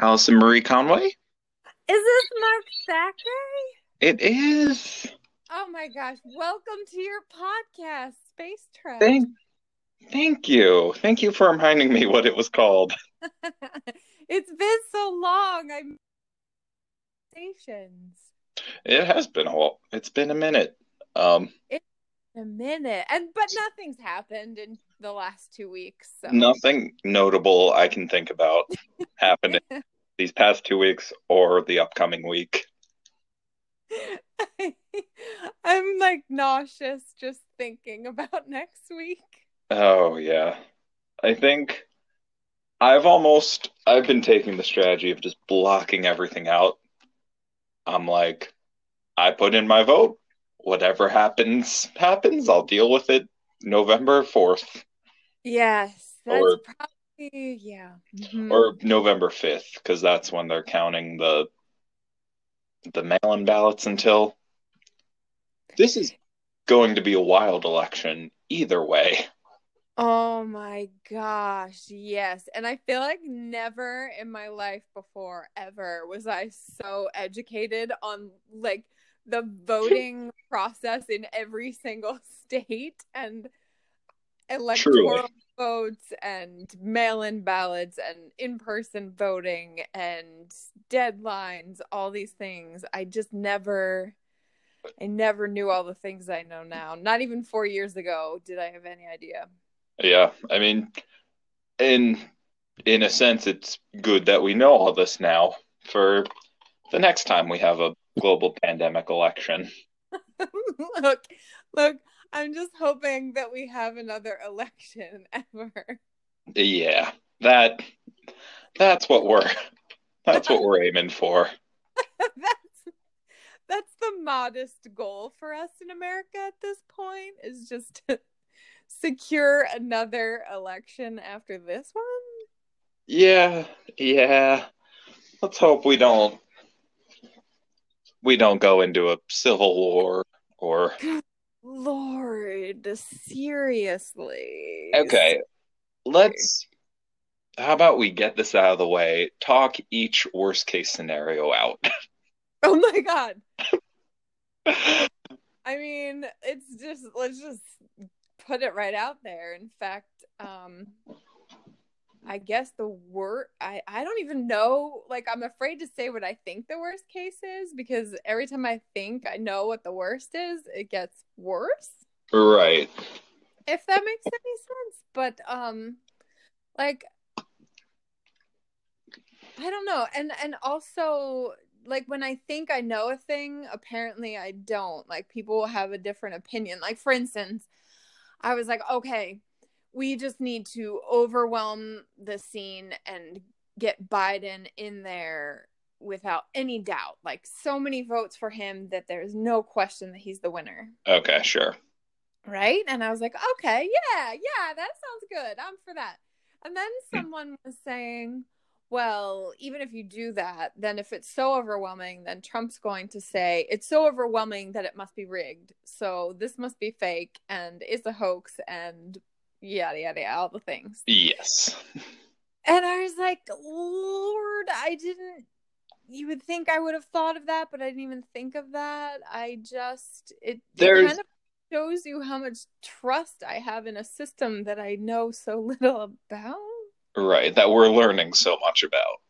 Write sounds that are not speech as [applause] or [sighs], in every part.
Allison Marie Conway? Is this Mark Thackeray? It is. Oh my gosh. Welcome to your podcast, Space Trek. Thank, thank you. Thank you for reminding me what it was called. [laughs] it's been so long. I'm stations. It has been a while. It's been a minute. Um, A minute. And but nothing's happened in the last two weeks. So nothing notable I can think about [laughs] happened these past two weeks or the upcoming week. [laughs] I'm like nauseous just thinking about next week. Oh yeah. I think I've almost I've been taking the strategy of just blocking everything out. I'm like I put in my vote. Whatever happens, happens. I'll deal with it November 4th Yes, that's Or- probably yeah. Mhm. or November 5th because that's when they're counting the the mail-in ballots until this is going to be a wild election either way. Oh my gosh, yes. And I feel like never in my life before ever was I so educated on like the voting process in every single [laughs] state and electoral votes and mail-in ballots and in-person voting and deadlines, all these things. I just never I never knew all the things I know now. Not even 4 years ago did I have any idea. Yeah, I mean in in a sense it's good that we know all this now for the next time we have a global pandemic election. [laughs] look, look, I'm just hoping that we have another election [laughs] ever. Yeah, that that's what we're that's what we're aiming for. [laughs] that's that's the modest goal for us in America at this point is just to secure another election after this one. Yeah, yeah. Let's hope we don't we don't go into a civil war or [laughs] Lord, seriously. okay. Let's how about we get this out of the way? Talk each worst case scenario out. [laughs] Oh my god. [laughs] I mean, it's just let's just put it right out there. In fact, um I guess the word I I don't even know like I'm afraid to say what I think the worst case is because every time I think I know what the worst is, it gets worse. Right. If that makes any sense. But um like I don't know. And and also like when I think I know a thing, apparently I don't. Like people will have a different opinion. Like for instance, I was like, okay, we just need to overwhelm the scene and get Biden in there without any doubt. Like so many votes for him that there's no question that he's the winner. Okay, sure. Right? And I was like, okay, yeah, yeah, that sounds good. I'm for that. And then hmm. someone was saying, well, even if you do that, then if it's so overwhelming, then Trump's going to say it's so overwhelming that it must be rigged. So this must be fake and it's a hoax and yada yada yada, all the things. Yes. And I was like, Lord, I didn't. You would think I would have thought of that, but I didn't even think of that. I just it, it kind of shows you how much trust I have in a system that I know so little about. Right, that we're learning so much about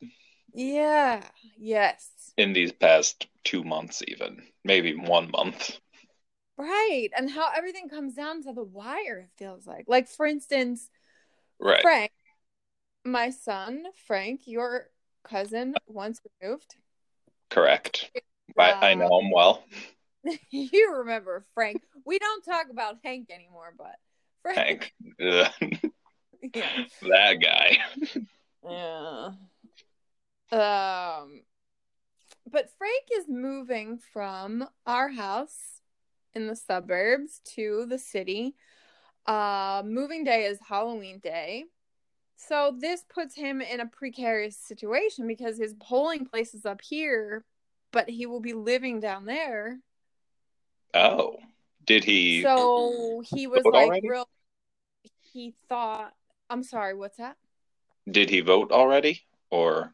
Yeah. Yes. in these past two months even. Maybe one month. Right. And how everything comes down to the wire, it feels like. Like, for instance, Right. Frank, my son, Frank, your cousin, once removed. Correct. I, I know him well. [laughs] you remember Frank. We don't talk about Hank anymore, but Frank. Hank. [laughs] Yeah. that guy. yeah. Um but Frank is moving from our house in the suburbs to the city. Uh moving day is Halloween day. So this puts him in a precarious situation because his polling place is up here, but he will be living down there. Oh. Did he So he was like already? real he thought I'm sorry, what's that? did he vote already? or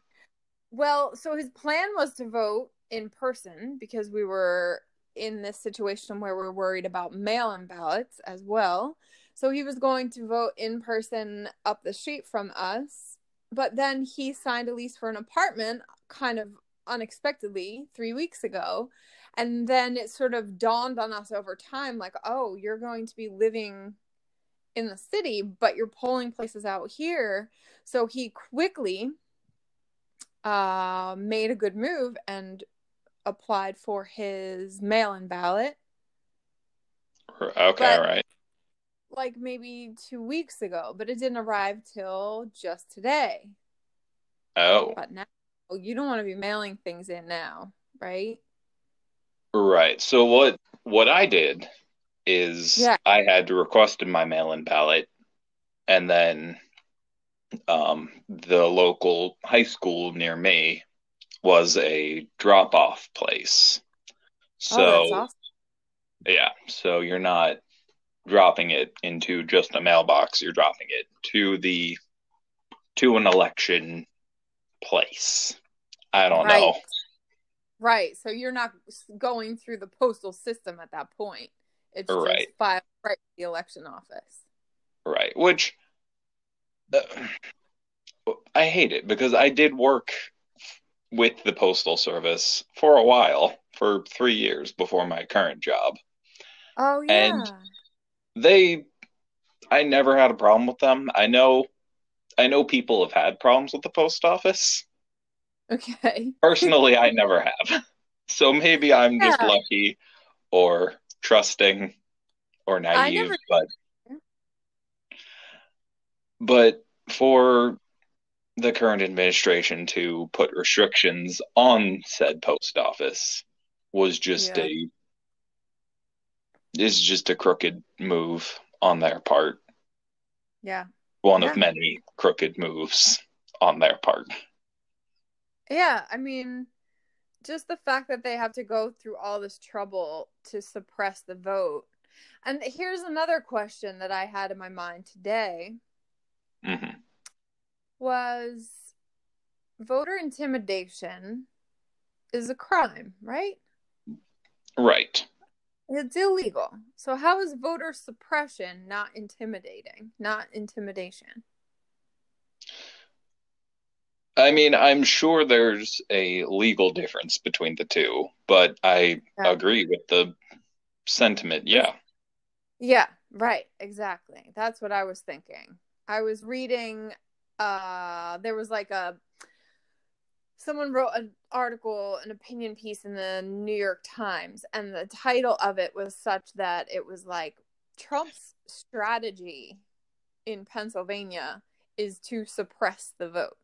Well, so his plan was to vote in person because we were in this situation where we're worried about mail in ballots as well. So he was going to vote in person up the street from us. But then he signed a lease for an apartment kind of unexpectedly three weeks ago. And then it sort of dawned on us over time like, oh, you're going to be living in the city, but you're polling places out here. So he quickly uh, made a good move and applied for his mail-in ballot okay, But- right. like maybe two weeks ago, but it didn't arrive till just today. Oh, But now you don't want to be mailing things in now, right? right. So what what I did is Yeah. I had to requested my mail-in ballot, and then um, the local high school near me was a drop-off place. So oh, awesome. yeah, so you're not dropping it into just a mailbox, you're dropping it to the to an election place. I don't know. Right. Right. So you're not going through the postal system at that point. It's Right. just filed right to the election office. Right. Which uh, I hate it because I did work with the Postal Service for a while, for three years before my current job. Oh yeah. And- They, I never had a problem with them. I know, I know people have had problems with the post office. okay. [laughs] Personally, I never have. So maybe I'm just lucky or trusting or naive, never- but but for the current administration to put restrictions on said post office was just Yeah. a is just a crooked move on their part. Yeah. One Yeah. of many crooked moves on their part. Yeah, I mean, just the fact that they have to go through all this trouble to suppress the vote. And here's another question that I had in my mind today hmm was voter intimidation is a crime, right? Right. It's illegal. So how is voter suppression not intimidating, not intimidation? I mean, I'm sure there's a legal difference between the two, but I Yeah. agree with the sentiment. Yeah. Yeah, right, exactly. That's what I was thinking. I was reading uh there was like a someone wrote an article, an opinion piece in the New York Times and the title of it was such that it was like Trump's strategy in Pennsylvania is to suppress the vote.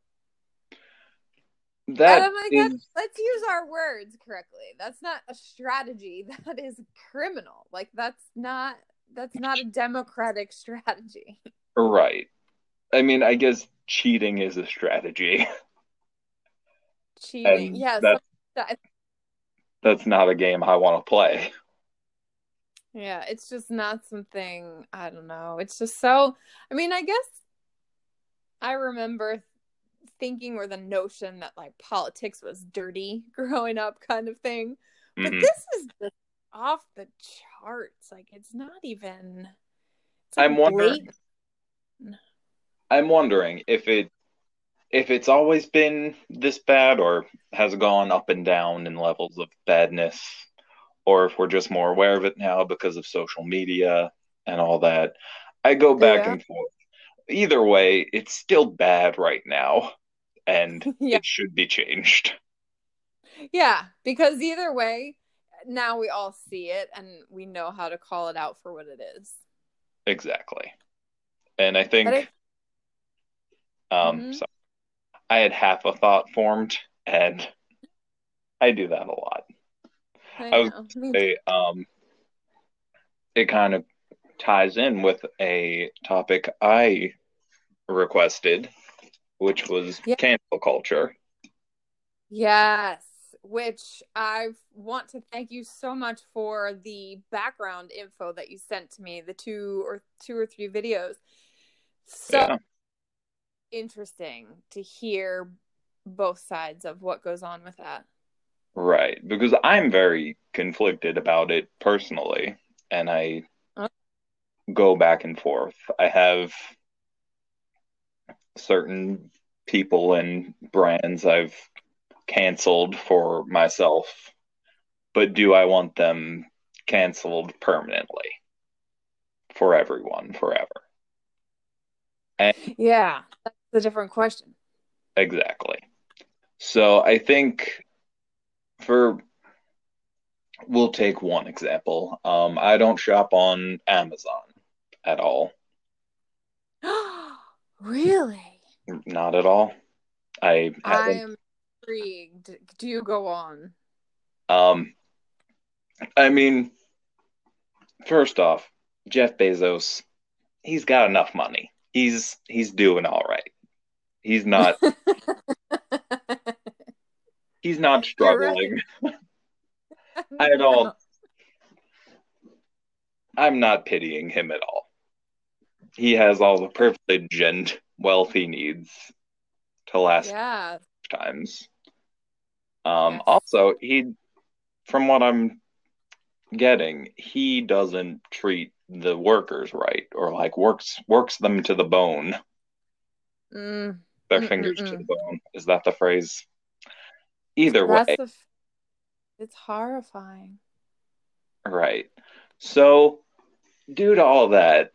That and I'm like, is- let's, let's use our words correctly. That's not a strategy. [laughs] That is criminal. Like that's not that's not a democratic [laughs] strategy. right. I mean, I guess cheating is a strategy. Cheating. Yeah. that- so- that- That's not a game I want to play. yeah. It's just not something. I don't know. It's just so. I mean, I guess I remember thinking or the notion that like politics was dirty [laughs] growing up, kind of thing. But Mhm. this is just off the charts. Like it's not even. It's like I'm wondering. I'm wondering if it if it's always been this bad or has gone up and down in levels of badness or if we're just more aware of it now because of social media and all that. I go back Yeah. and forth. Either way, it's still bad right now and [laughs] Yeah. it should be changed. Yeah, because either way, now we all see it and we know how to call it out for what it is. Exactly. And I think um Mhm. so I had half a thought formed and I do that a lot. I I. Me They, [laughs] um, it kind of ties in with a topic I requested, which was Yeah. cancel culture. Yes, which I want to thank you so much for the background info that you sent to me, the two or two or three videos. So Yeah. Interesting to hear both sides of what goes on with that. Right, because I'm very conflicted about it personally, and I Oh. go back and forth. I have certain people and brands I've canceled for myself, but do I want them canceled permanently for everyone forever? Yeah, that's a different question. Exactly. So I think for we'll take one example. Um, I don't shop on Amazon at all. [gasps] really? Not at all. I I am intrigued. Do you go on? Um, I mean, first off, Jeff Bezos, he's got enough money. He's he's doing all right. He's not [laughs] he's not You're right. struggling. [laughs] [laughs] I don't. I'm not pitying him at all. He has all the privilege and wealth he needs to last Yeah. times. Um, Yes. also, he, from what I'm getting, he doesn't treat the workers right, or like works works them to the bone, Mm, their Mm, fingers to the bone. Is that the phrase? Either that's way, the. f- It's horrifying. right. So, due to all that,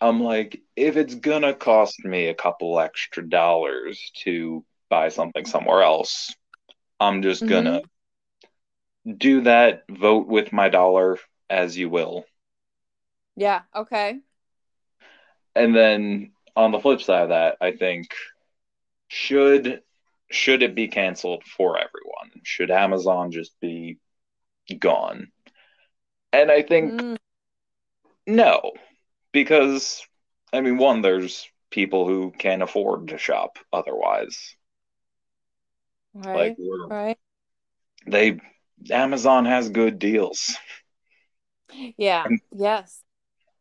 I'm like, if it's gonna cost me a couple extra dollars to buy something somewhere else, I'm just Mm-hmm. gonna do that, vote with my dollar as you will. Yeah. Okay. And then on the flip side of that, I think should should it be canceled for everyone? Should Amazon just be gone? And I think Mm, no, because I mean, one, there's people who can't afford to shop otherwise. Like right. we're, Right. they Amazon has good deals Yeah. and, Yes.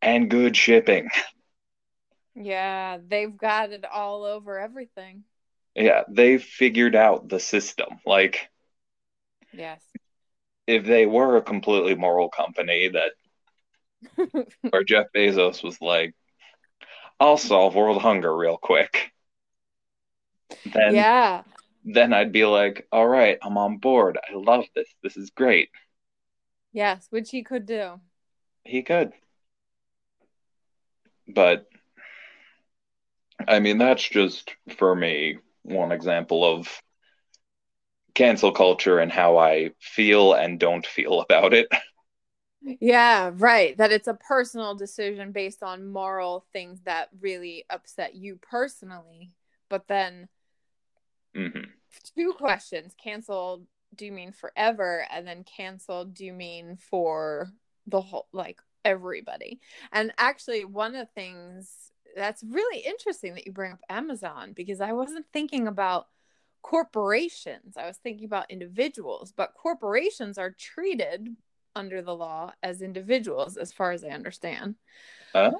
and good shipping. Yeah. They've got it all over everything. Yeah, they figured out the system. Like Yes. if they were a completely moral company that [laughs] where Jeff Bezos was like, I'll solve world hunger real quick. Then yeah. then I'd be like, all right, I'm on board. I love this. This is great. Yes. Which he could do. He could. But I mean, that's just for me one example of cancel culture and how I feel and don't feel about it. [laughs] Yeah, right. That it's a personal decision based on moral things that really upset you personally. But then hmm two questions. cancel, do you mean forever? And then canceled, do you mean for the whole like everybody? And actually one of the things that's really interesting that you bring up Amazon because I wasn't thinking about corporations. I was thinking about individuals, but corporations are treated under the law as individuals as far as I understand. Oh,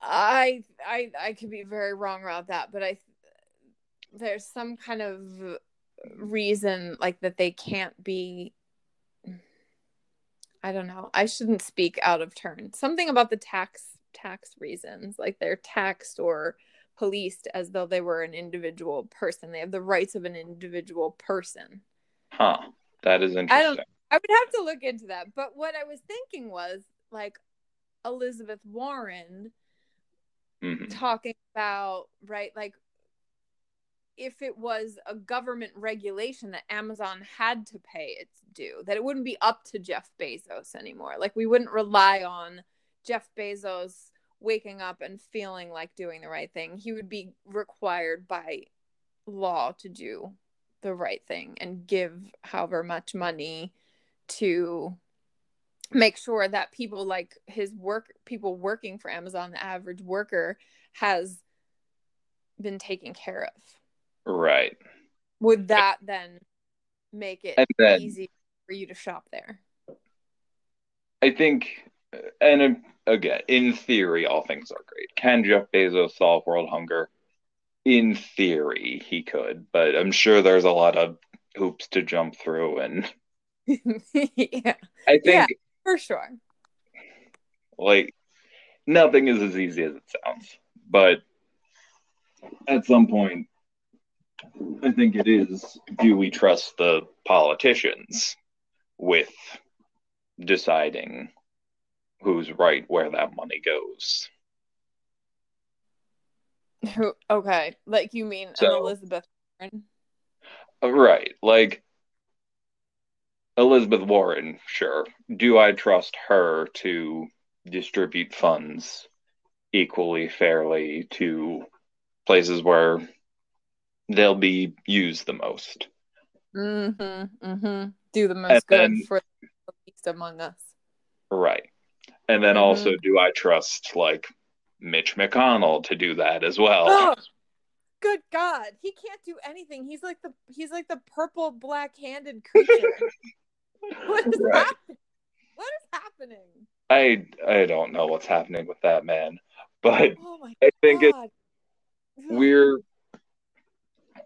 I I I could be very wrong about that, but I there's some kind of reason like that they can't be I don't know. I shouldn't speak out of turn. Something about the tax tax reasons, like they're taxed or policed as though they were an individual person. They have the rights of an individual person. huh. That is I interesting. don't I would have to look into that. But what I was thinking was like Elizabeth Warren hmm talking about right like if it was a government regulation that Amazon had to pay its due, that it wouldn't be up to Jeff Bezos anymore. Like we wouldn't rely on Jeff Bezos waking up and feeling like doing the right thing. He would be required by law to do the right thing and give however much money to make sure that people like his work people working for Amazon the average worker has been taken care of Right. would that then make it then easy for you to shop there I think, and again, in theory, all things are great. Can Jeff Bezos solve world hunger? in theory he could, but I'm sure there's a lot of hoops to jump through and [laughs] yeah, I think Yeah. for sure. like nothing is as easy as it sounds. But at some point I think it is do we trust the politicians with deciding who's right where that money goes? Who? Okay, like you mean an So- Elizabeth Warren? Right. Like Elizabeth Warren, sure. Do I trust her to distribute funds equally fairly to places where they'll be used the most? Mm-hmm. Mm-hmm. Do the most And good then- for the least among us. Right. And then Mhm. also, do I trust like Mitch McConnell to do that as well? Oh, good God, he can't do anything. He's like the he's like the purple black-handed creature. [laughs] what is Right. happening? What is happening? I I don't know what's happening with that man, but Oh I think it's [sighs] we're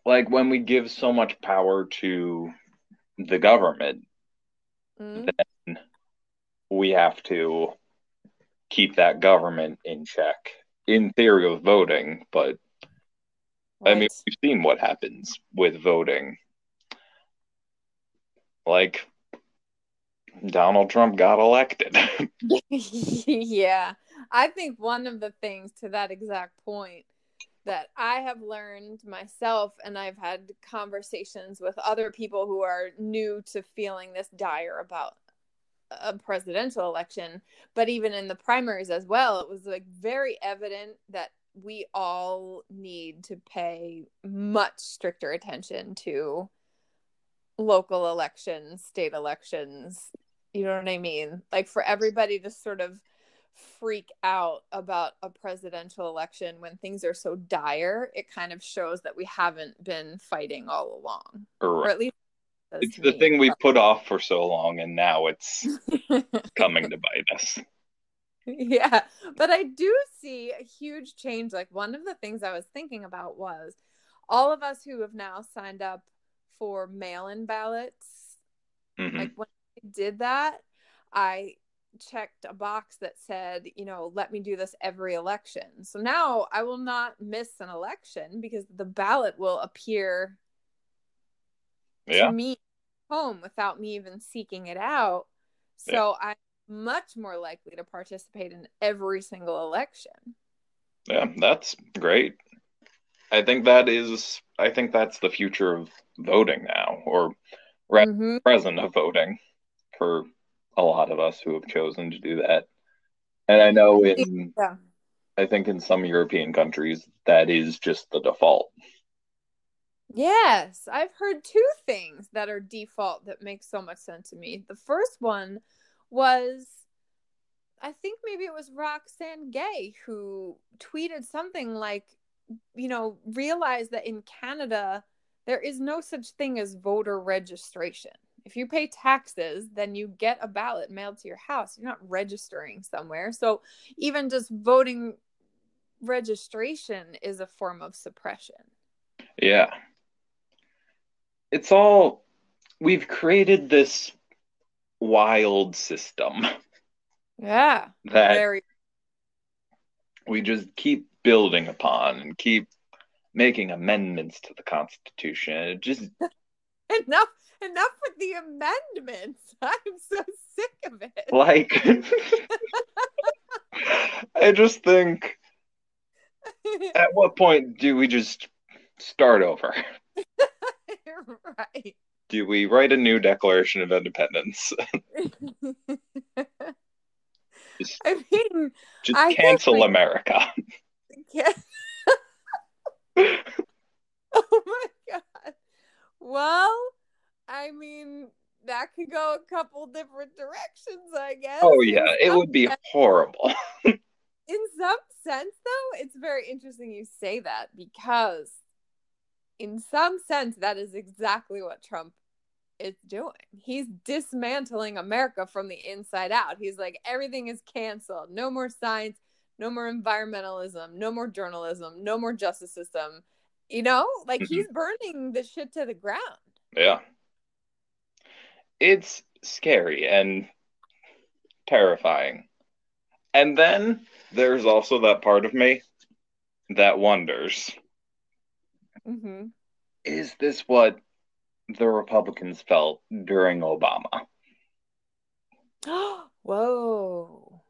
like when we give so much power to the government, Mm, we have to keep that government in check. In theory of voting, but I mean, we've seen what happens with voting. Like Donald Trump got elected. [laughs] yeah. I think one of the things to that exact point that I have learned myself, and I've had conversations with other people who are new to feeling this dire about a presidential election, but even in the primaries as well, it was like very evident that we all need to pay much stricter attention to local elections, state elections, you know what I mean? Like for everybody to sort of freak out about a presidential election when things are so dire, it kind of shows that we haven't been fighting all along. Or at least It's the me. thing we put off for so long, and now it's [laughs] coming to bite us. yeah, but I do see a huge change. Like one of the things I was thinking about was all of us who have now signed up for mail-in ballots Mhm. like when I did that, I checked a box that said, you know, let me do this every election. So now I will not miss an election because the ballot will appear Yeah. to me home without me even seeking it out. So I'm much more likely to participate in every single election. Yeah, that's great. I think that is I think that's the future of voting now, or. Mhm. present of voting for a lot of us who have chosen to do that. And I know in Yeah. I think in some European countries that is just the default. Yes, I've heard two things that are default that make so much sense to me. The first one was I think maybe it was Roxane Gay who tweeted something like, you know, realize that in Canada there is no such thing as voter registration. If you pay taxes, then you get a ballot mailed to your house. You're not registering somewhere. So even just voting registration is a form of suppression. Yeah. It's all we've created this wild system Yeah. that Very we just keep building upon and keep making amendments to the Constitution. It just [laughs] enough enough with the amendments. [laughs] I'm so sick of it. like [laughs] I just think at what point do we just start over? Right. Do we write a new Declaration of Independence? [laughs] Just, I mean, just I cancel we- America. [laughs] yeah. [laughs] oh my god. Well, I mean, that could go a couple different directions, I guess. Oh yeah, it would be sense- horrible. in some sense though it's very interesting you say that because in some sense that is exactly what trump is doing he's dismantling america from the inside out he's like everything is canceled no more science no more environmentalism no more journalism no more justice system You know, like Mhm. he's burning the shit to the ground. Yeah. It's scary and terrifying. And then there's also that part of me that wonders Mm-hmm. is this what the Republicans felt during Obama? [gasps] Whoa.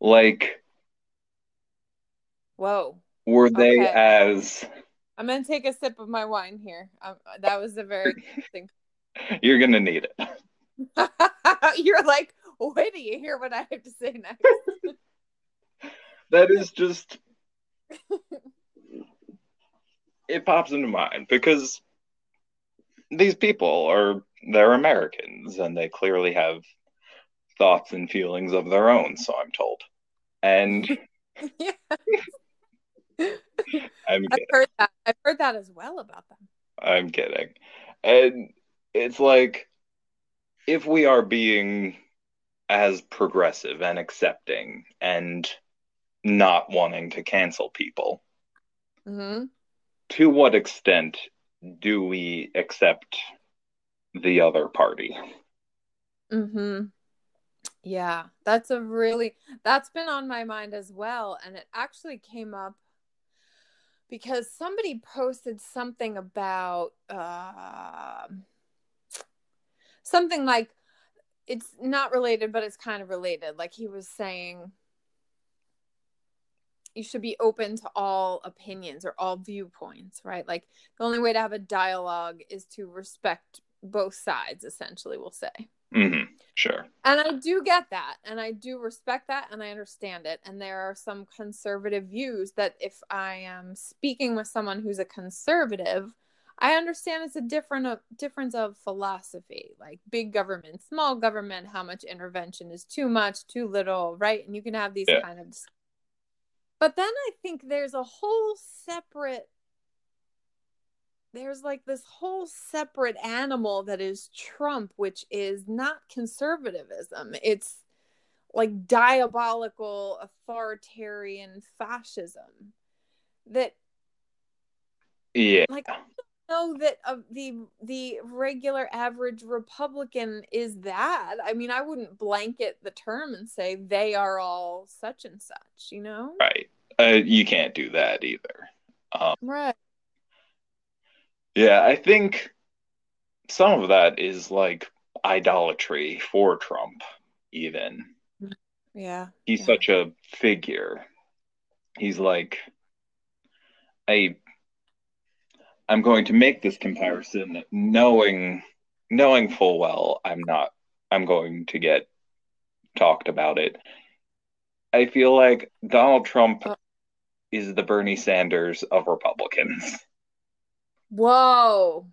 Like, Whoa. were they Okay. as I'm gonna take a sip of my wine here. Um, that was a very [laughs] interesting. you're gonna need it? [laughs] You're like, wait till you hear what I have to say next. [laughs] That is just it pops into mind because these people are they're Americans and they clearly have thoughts and feelings of their own, so I'm told. And yeah, [laughs] [laughs] I'm I've heard that. I've heard that as well about them. I'm kidding. And it's like if we are being as progressive and accepting and not wanting to cancel people, Mm-hmm. To what extent do we accept the other party? Mm-hmm. Yeah, that's a really that's been on my mind as well, and it actually came up because somebody posted something about uh, something like it's not related, but it's kind of related. Like he was saying, you should be open to all opinions or all viewpoints, right? Like the only way to have a dialogue is to respect both sides, essentially, we'll say. Mm-hmm. Sure. And I do get that. And I do respect that. And I understand it. And there are some conservative views that if I am speaking with someone who's a conservative, I understand it's a different uh, difference of philosophy, like big government, small government, how much intervention is too much, too little, right? And you can have these Yeah. kind of. But then I think there's a whole separate there's like this whole separate animal that is Trump, which is not conservatism. It's like diabolical authoritarian fascism that Yeah. like I know that uh, the the regular average Republican is that. I mean, I wouldn't blanket the term and say they are all such and such, you know? Right. Uh, you can't do that either. Um, Right. yeah, I think some of that is like idolatry for Trump, even. Yeah. He's Yeah. such a figure. He's like I I'm going to make this comparison knowing knowing full well I'm not I'm going to get talked about it. I feel like Donald Trump Uh. Is the Bernie Sanders of Republicans, Whoa.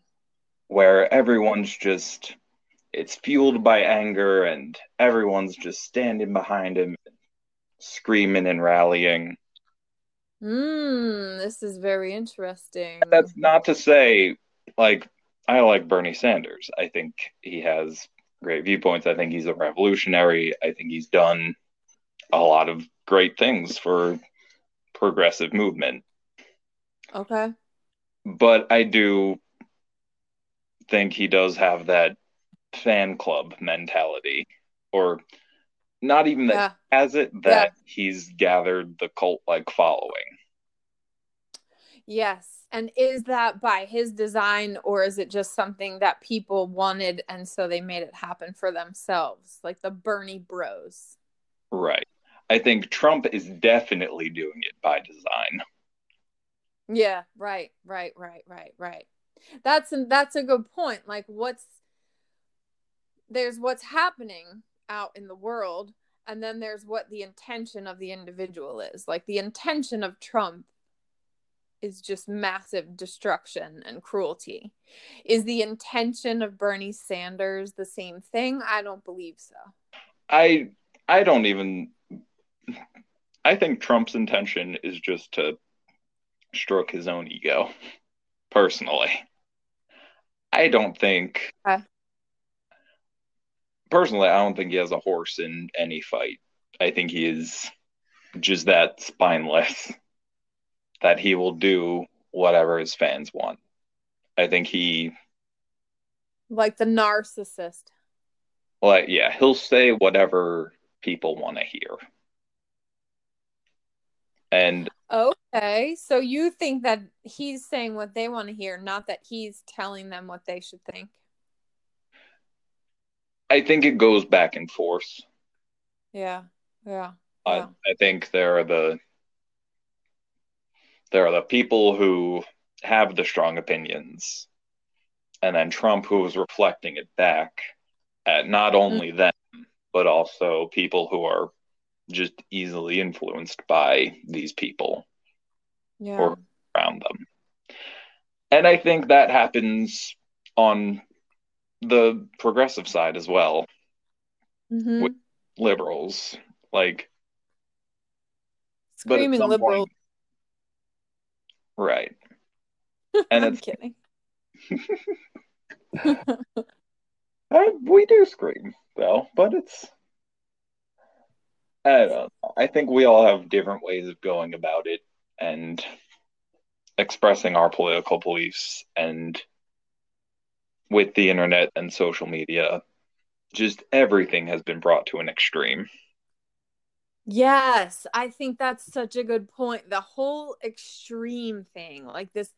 where everyone's just it's fueled by anger and everyone's just standing behind him, screaming and rallying. Hmm, this is very interesting. That's not to say, like, I like Bernie Sanders. I think he has great viewpoints. I think he's a revolutionary. I think he's done a lot of great things for progressive movement. Okay. But I do think he does have that fan club mentality, or not even that Yeah. has it, that he's gathered the cult like following. Yes. And is that by his design or is it just something that people wanted and so they made it happen for themselves? Like the Bernie Bros. Right. I think Trump is definitely doing it by design. Yeah, right, right, right, right, right. That's that's a good point. Like what's there's what's happening out in the world and then there's what the intention of the individual is. Like the intention of Trump is just massive destruction and cruelty. Is the intention of Bernie Sanders the same thing? I don't believe so. I I don't even I think Trump's intention is just to stroke his own ego personally. I don't think Okay. personally I don't think he has a horse in any fight. I think he is just that spineless that he will do whatever his fans want. I think he like the narcissist. Like yeah, he'll say whatever people want to hear. And okay, so you think that he's saying what they want to hear, not that he's telling them what they should think. I think it goes back and forth. Yeah. Yeah. I, I think there are the there are the people who have the strong opinions, and then Trump who is reflecting it back at not only mm-hmm. them but also people who are just easily influenced by these people yeah. or around them. And I think that happens on the progressive side as well mm-hmm. with liberals. Like, screaming liberal. Point, right. [laughs] And I'm it's kidding. [laughs] uh, we do scream though, but it's I don't. I think we all have different ways of going about it and expressing our political beliefs and with the internet and social media just everything has been brought to an extreme. Yes i think that's such a good point. The whole extreme thing like this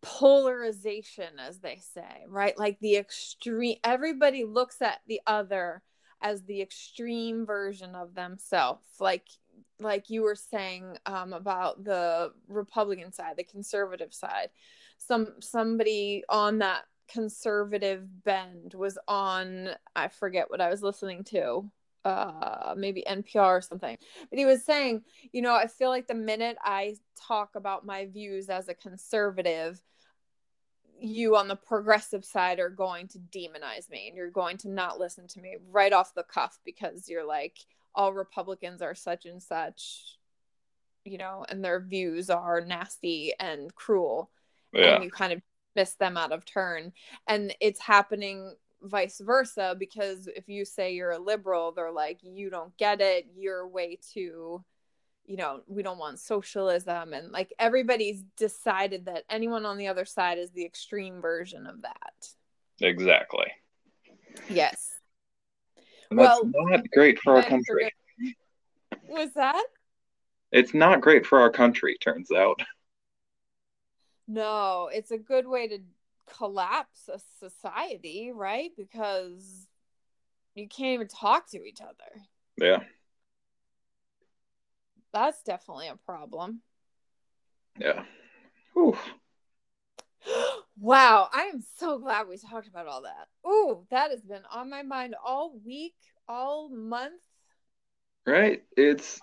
polarization as they say right? Like the extreme everybody looks at the other as the extreme version of themselves like like you were saying um, about the republican side the conservative side. Some somebody on that conservative bend was on i forget what i was listening to uh maybe npr or something. But he was saying you know i feel like the minute i talk about my views as a conservative you on the progressive side are going to demonize me and you're going to not listen to me right off the cuff because you're like all republicans are such and such you know and their views are nasty and cruel. Yeah. and you kind of miss them out of turn. And it's happening vice versa because if you say you're a liberal they're like you don't get it. You're way too you know, we don't want socialism. And like everybody's decided that anyone on the other side is the extreme version of that. Exactly. Yes. And well, not great for our country. Was that? It's not great for our country, turns out. No, it's a good way to collapse a society, right? Because you can't even talk to each other. Yeah that's definitely a problem. Yeah. Whew. [gasps] Wow, I am so glad we talked about all that. Ooh, that has been on my mind all week, all month. Right? It's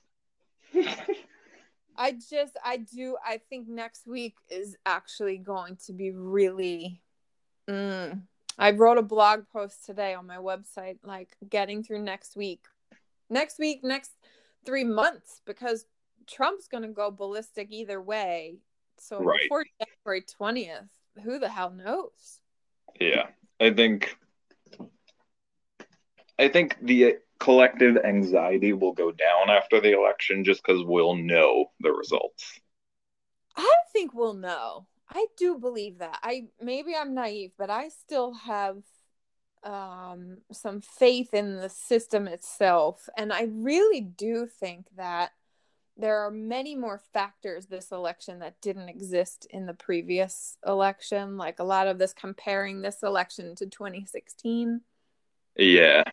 [laughs] I just I do I think next week is actually going to be really mm, I wrote a blog post today on my website like getting through next week. Next week, next three months because Trump's going to go ballistic either way. So right. before January 20th, who the hell knows? Yeah. I think I think the collective anxiety will go down after the election just cuz we'll know the results. I think we'll know. I do believe that. I maybe I'm naive, but I still have um, some faith in the system itself. And I really do think that there are many more factors this election that didn't exist in the previous election. Like a lot of this comparing this election to 2016. Yeah.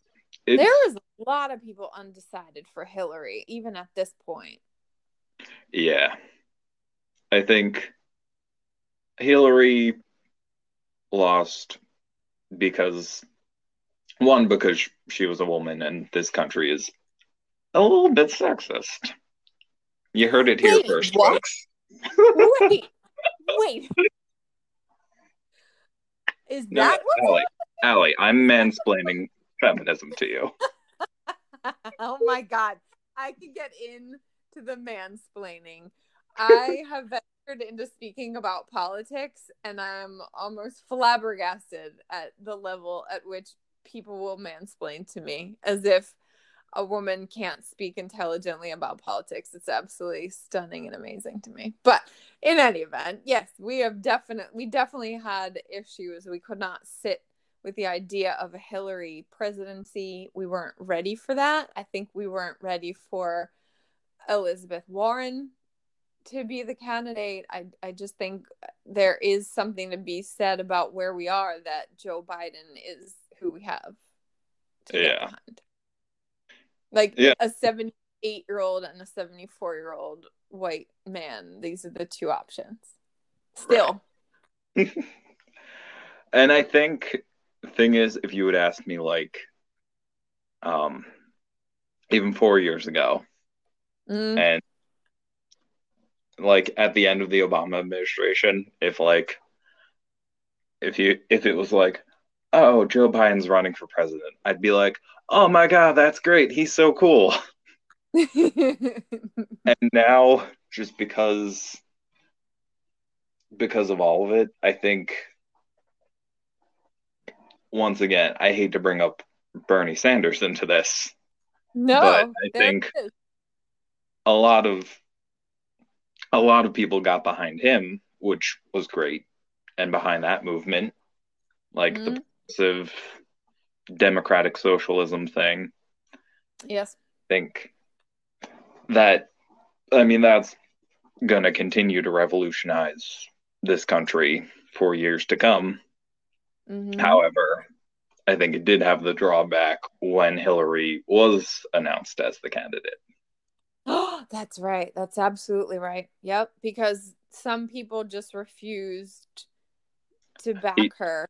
It's... There was a lot of people undecided for Hillary, even at this point. Yeah. I think Hillary lost because one, because she was a woman and this country is a little bit sexist. You heard it here wait, first, what? folks. wait, wait. Is no, that what? Allie, Allie, I'm mansplaining feminism to you. [laughs] oh my god. I could get into the mansplaining. I have ventured into speaking about politics and I'm almost flabbergasted at the level at which people will mansplain to me as if a woman can't speak intelligently about politics. It's absolutely stunning and amazing to me. But in any event, yes, we have definitely we definitely had issues. We could not sit with the idea of a Hillary presidency. We weren't ready for that. I think we weren't ready for Elizabeth Warren to be the candidate. I I just think there is something to be said about where we are that Joe Biden is who we have. yeah. Like yeah. a 78 year old and a 74 year old white man. These are the two options. Still. Right. [laughs] and I think thing is, if you would ask me like um even four years ago, mm. and like at the end of the Obama administration, if like if you if it was like, oh, Joe Biden's running for president, I'd be like, oh my god, that's great, he's so cool. [laughs] [laughs] and now, just because because of all of it, I think once again, I hate to bring up Bernie Sanders into this. No, but I think a lot of a lot of people got behind him, which was great, and behind that movement, like mm-hmm. the progressive democratic socialism thing. Yes. I think that I mean that's going to continue to revolutionize this country for years to come. Mm-hmm. However, I think it did have the drawback when Hillary was announced as the candidate. Oh, [gasps] that's right. That's absolutely right. Yep. Because some people just refused to back he, her.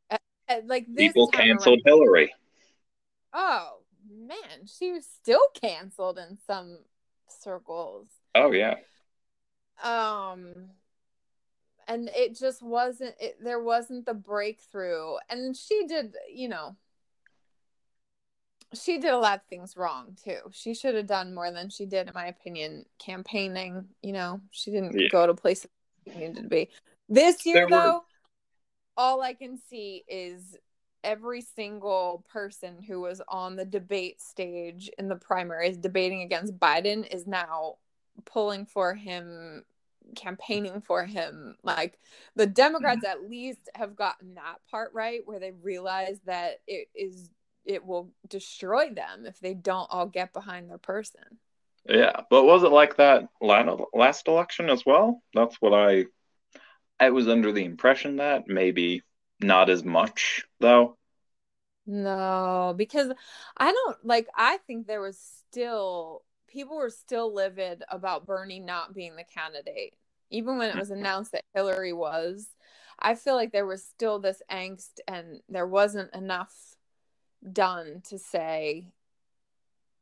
Like people canceled around. Hillary. Oh man, she was still canceled in some circles. Oh yeah. Um and it just wasn't it, there wasn't the breakthrough and she did you know she did a lot of things wrong too she should have done more than she did in my opinion campaigning you know she didn't yeah. go to places she needed to be this year there though were... all i can see is every single person who was on the debate stage in the primaries debating against biden is now pulling for him campaigning for him. Like the Democrats mm-hmm. at least have gotten that part right where they realize that it is it will destroy them if they don't all get behind their person. Yeah, but was it like that last election as well? That's what I I was under the impression that maybe not as much though. No, because I don't like I think there was still people were still livid about Bernie not being the candidate even when it was mm-hmm. announced that Hillary was, I feel like there was still this angst and there wasn't enough done to say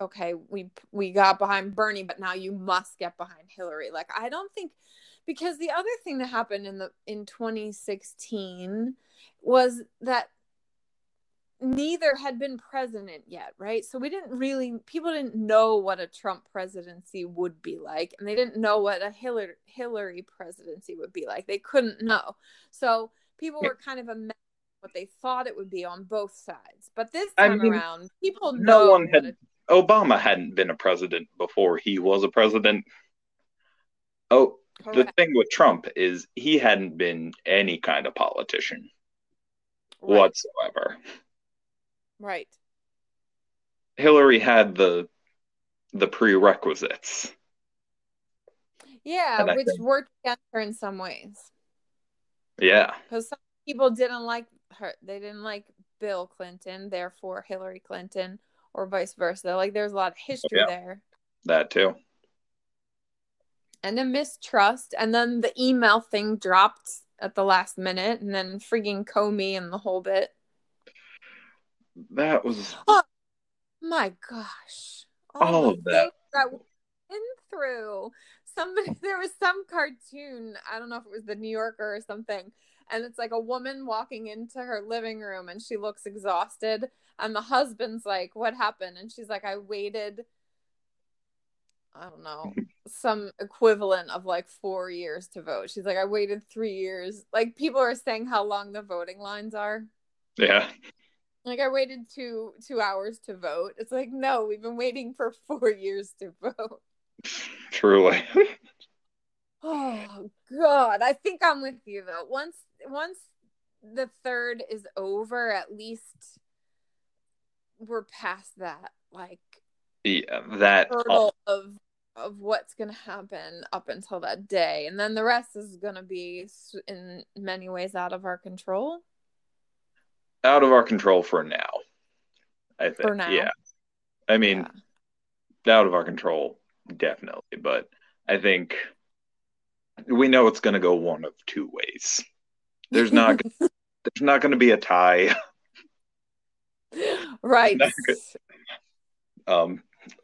okay, we we got behind Bernie, but now you must get behind Hillary. Like I don't think because the other thing that happened in the in 2016 was that neither had been president yet, right? So we didn't really people didn't know what a Trump presidency would be like and they didn't know what a Hillary Hillary presidency would be like. They couldn't know. So people were kind of amazed what they thought it would be on both sides. But this time I mean, around, people no one had it, Obama hadn't been a president before he was a president. Oh, Correct. the thing with Trump is he hadn't been any kind of politician right. whatsoever. Right. Hillary had the the prerequisites. Yeah, which think, worked against her in some ways. Yeah. Because some people didn't like her. They didn't like Bill Clinton, therefore Hillary Clinton, or vice versa. Like there's a lot of history yeah, there. That too. And then mistrust, and then the email thing dropped at the last minute, and then freaking Comey and the whole bit. That was oh my gosh. All, all of that. that we've been through. Somebody [laughs] there was some cartoon i don't know if it was the new yorker or something and it's like a woman walking into her living room and she looks exhausted and the husband's like what happened? And she's like i waited i don't know some equivalent of like four years to vote she's like i waited three years like people are saying how long the voting lines are yeah Like I waited two two hours to vote. It's like no, we've been waiting for four years to vote. Truly. [laughs] oh God, I think I'm with you though. Once once the third is over, at least we're past that like yeah, that hurdle of of what's going to happen up until that day. And then the rest is going to be in many ways out of our control. Out of our control for now i think. For now. yeah. I mean yeah. out of our control definitely. But i think we know it's going to go one of two ways. There's not [laughs] there's not going to be a tie. Right. [laughs] Um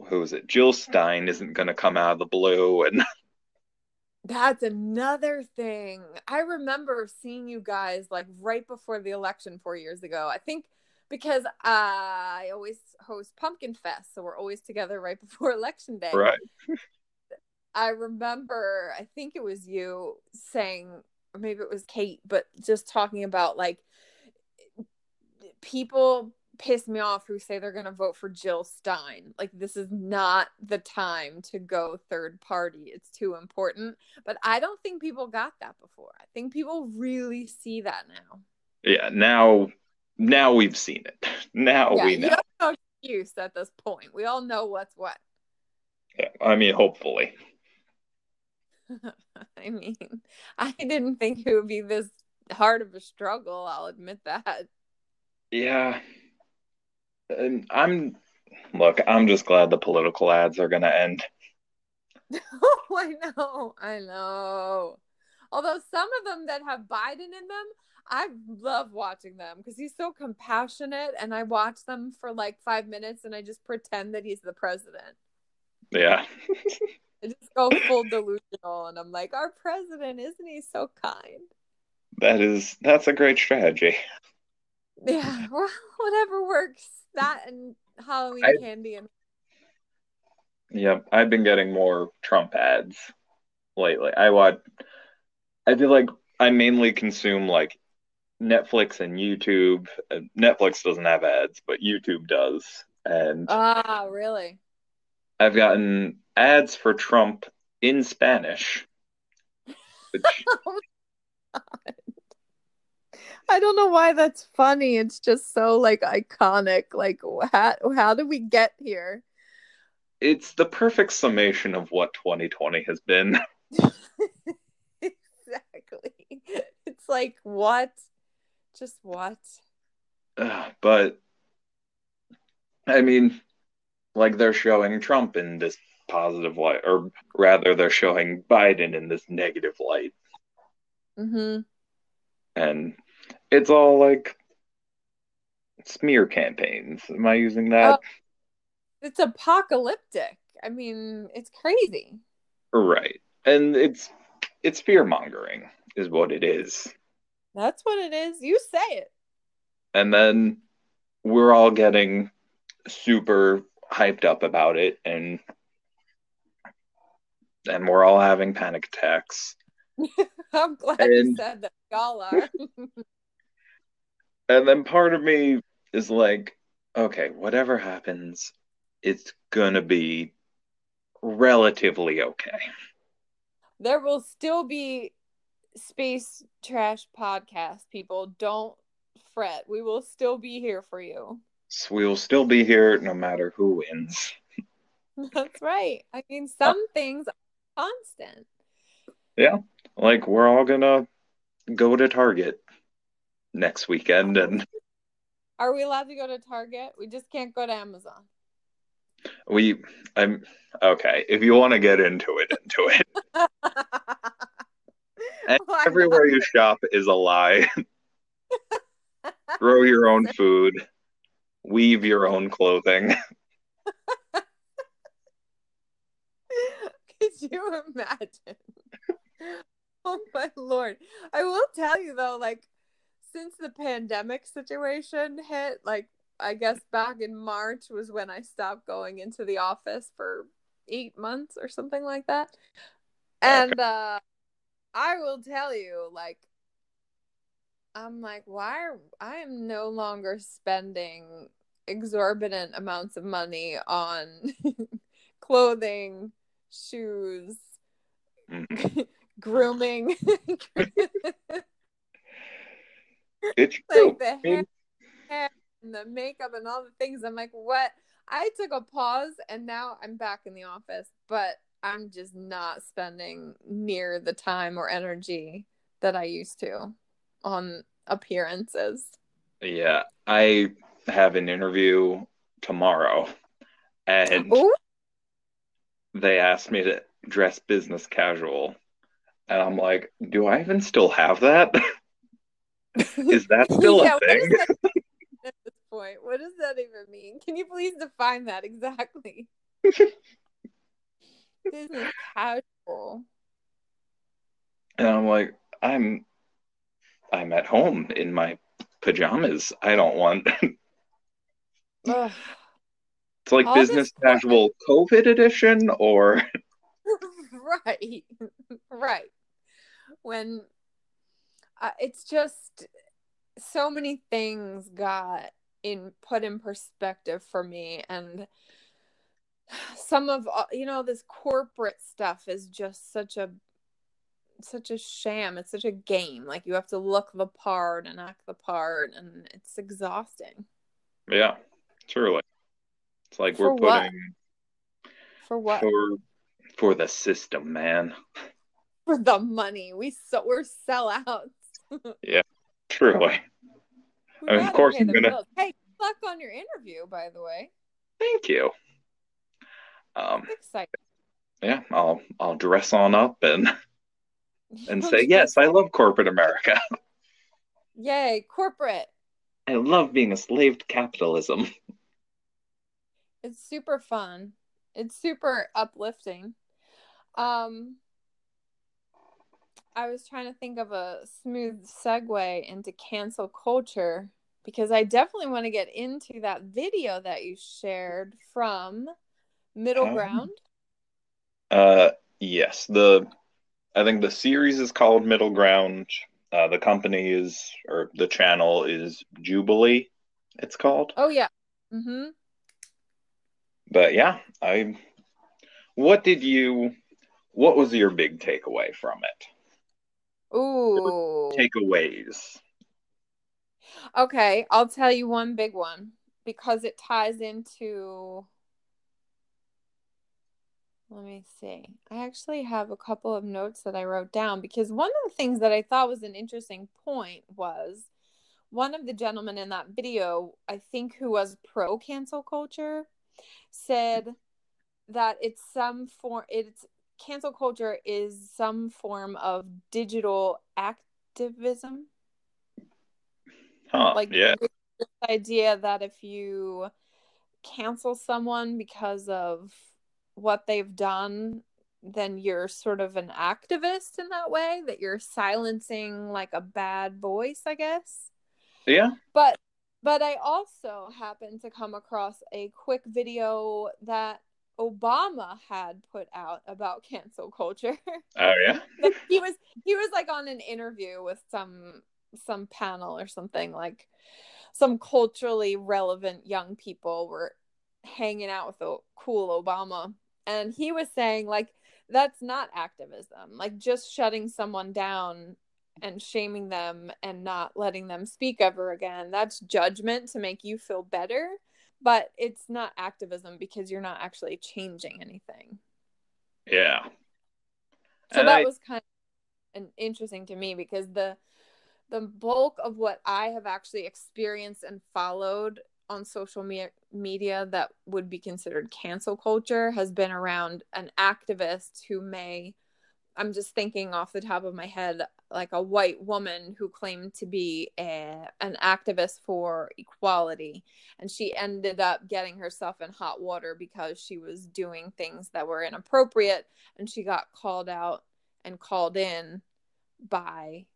who is it? Jill Stein isn't going to come out of the blue and [laughs] That's another thing. I remember seeing you guys like right before the election 4 years ago. I think because uh, I always host Pumpkin Fest, so we're always together right [laughs] before election day. Right. [laughs] I remember, I think it was you saying, or maybe it was Kate, but just talking about like people piss me off who say they're going to vote for Jill Stein. Like this is not the time to go third party. It's too important. But I don't think people got that before. I think people really see that now. Yeah, now now we've seen it. [laughs] Now yeah, we know. no excuse at this point. We all know what's what. Yeah, I mean, hopefully. [laughs] I mean, I didn't think it would be this hard of a struggle. I'll admit that. Yeah, and I'm look, I'm just glad the political ads are going to end. oh, [laughs] [laughs] I know. I know. Although some of them that have Biden in them, I love watching them because he's so compassionate and I watch them for like 5 minutes and I just pretend that he's the president. Yeah. [laughs] I just go full delusional and I'm like, "Our president, isn't he so kind?" That is that's a great strategy. Yeah, [laughs] well, whatever works that and Halloween I, candy and Yep, I've been getting more Trump ads lately. I watch I feel like I mainly consume like Netflix and YouTube. Uh, Netflix doesn't have ads, but YouTube does. And Ah, really? I've gotten ads for Trump in Spanish. Which... [laughs] oh I don't know why that's funny. It's just so like iconic. Like how how did we get here? It's the perfect summation of what 2020 has been. [laughs] exactly. It's like what? Just what? Uh, but I mean, like they're showing Trump in this positive light, or rather, they're showing Biden in this negative light. Mm-hmm. And it's all like smear campaigns. Am I using that? Uh, it's apocalyptic. I mean, it's crazy. Right. And it's it's fear mongering is what it is. That's what it is. You say it. And then we're all getting super hyped up about it and and we're all having panic attacks. [laughs] I'm glad and, you said that. Y'all are. [laughs] And then part of me is like, okay, whatever happens, it's gonna be relatively okay. There will still be space trash podcast people. Don't fret. We will still be here for you. We will still be here no matter who wins. [laughs] That's right. I mean, some uh, things are constant. Yeah. Like we're all gonna go to Target next weekend and are we allowed to go to target? We just can't go to amazon. We i'm okay if you want to get into it into it. [laughs] Well, everywhere you shop is a lie. Grow your own [laughs] food. Weave your own clothing. [laughs] Could you imagine? Oh my lord. I will tell you though like since the pandemic situation hit, like I guess back in March was when I stopped going into the office for eight months or something like that. And uh I will tell you, like I'm like, why are I am no longer spending exorbitant amounts of money on [laughs] clothing, shoes, Mhm. [laughs] grooming. [laughs] It's true. like the mean, hair and the makeup and all the things. I'm like, what? I took a pause and now I'm back in the office, but I'm just not spending near the time or energy that I used to on appearances. yeah, I have an interview tomorrow, and Ooh, they asked me to dress business casual, and I'm like, do I even still have that? [laughs] Is that [laughs] still yeah, a thing? that at this point? What does that even mean? Can you please define that exactly? [laughs] Business casual. And I'm like, I'm I'm at home in my pajamas. I don't want [laughs] it's like All business casual COVID edition or right right when uh, it's just so many things got in put in perspective for me and some of uh, you know this corporate stuff is just such a such a sham it's such a game like you have to look the part and act the part and it's exhausting yeah, truly. It's like we're For what? putting for what for for the system, man. for the money we so we're sellouts Yeah, truly. We And of course I'm gonna- bills. Hey, good luck on your interview, by the way. Thank you. Um, yeah, I'll I'll dress on up and [laughs] and say yes, I love corporate America. Yay, corporate. I love being a slave to capitalism. It's super fun. It's super uplifting. Um I was trying to think of a smooth segue into cancel culture because I definitely want to get into that video that you shared from Middle Oh. Ground. Uh, yes, the I think the series is called Middle Ground. Uh, the company is or the channel is Jubilee. It's called. Oh yeah. Mhm. But yeah, I. What did you? What was your big takeaway from it? Ooh. Takeaways. Okay, I'll tell you one big one because it ties into. Let me see. I actually have a couple of notes that I wrote down because one of the things that I thought was an interesting point was one of the gentlemen in that video, I think who was pro cancel culture, said that it's some form, it's cancel culture is some form of digital activism Huh? like yeah. this idea that if you cancel someone because of what they've done then you're sort of an activist in that way that you're silencing like a bad voice i guess Yeah. but but i also happened to come across a quick video that obama had put out about cancel culture. [laughs] Oh yeah. he was he was like on an interview with some some panel or something like some culturally relevant young people were hanging out with a cool Obama. And he was saying like that's not activism. Like just shutting someone down and shaming them and not letting them speak ever again that's judgment to make you feel better but it's not activism because you're not actually changing anything Yeah. so And that I- was kind of an interesting to me because the the bulk of what I have actually experienced and followed on social me- media that would be considered cancel culture has been around an activist who may I'm just thinking off the top of my head like a white woman who claimed to be a, an activist for equality. And she ended up getting herself in hot water because she was doing things that were inappropriate. And she got called out and called in by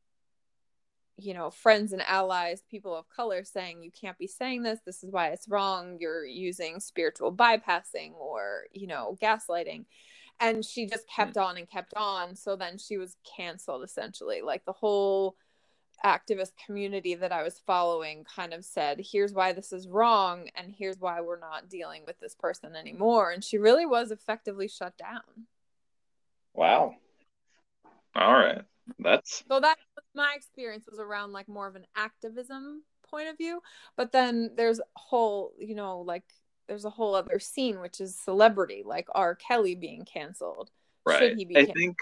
you know friends and allies people of color saying you can't be saying this. This is why it's wrong. You're using spiritual bypassing or you know gaslighting and she just kept mm-hmm. on and kept on so then she was canceled essentially like the whole activist community that I was following kind of said, here's why this is wrong, and here's why we're not dealing with this person anymore. And she really was effectively shut down. Wow. All right. That's so that my experience was around like more of an activism point of view. But then there's whole, you know, like there's a whole other scene which is celebrity, like R. Kelly being canceled. Right. Be I think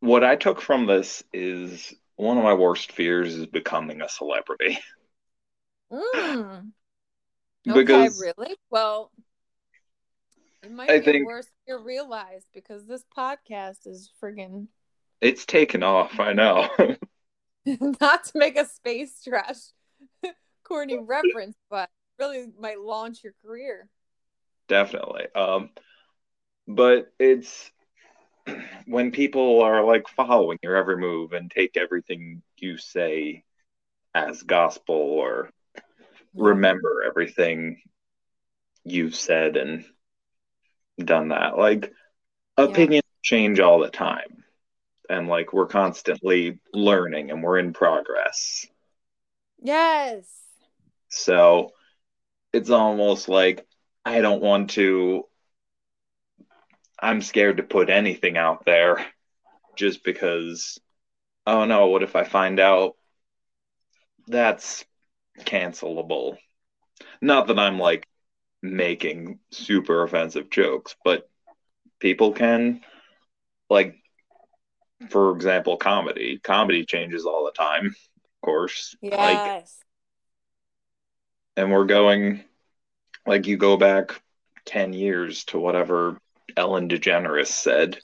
what I took from this is one of my worst fears is becoming a celebrity. [laughs] Mm. because okay, really? Well, it might I be think, worse you realized because this podcast is friggin' It's taken off, I know. [laughs] [laughs] Not to make a space trash corny reference, but really might launch your career. Definitely. Um but it's [clears throat] when people are like following your every move and take everything you say as gospel or remember everything you've said and done that like opinions yeah. change all the time and like we're constantly learning and we're in progress yes so it's almost like i don't want to I'm scared to put anything out there just because oh no, what if I find out that's cancelable? Not that I'm like making super offensive jokes, but people can like for example, comedy. Comedy changes all the time, of course. Yes. Like, and we're going like you go back 10 years to whatever Ellen DeGeneres said.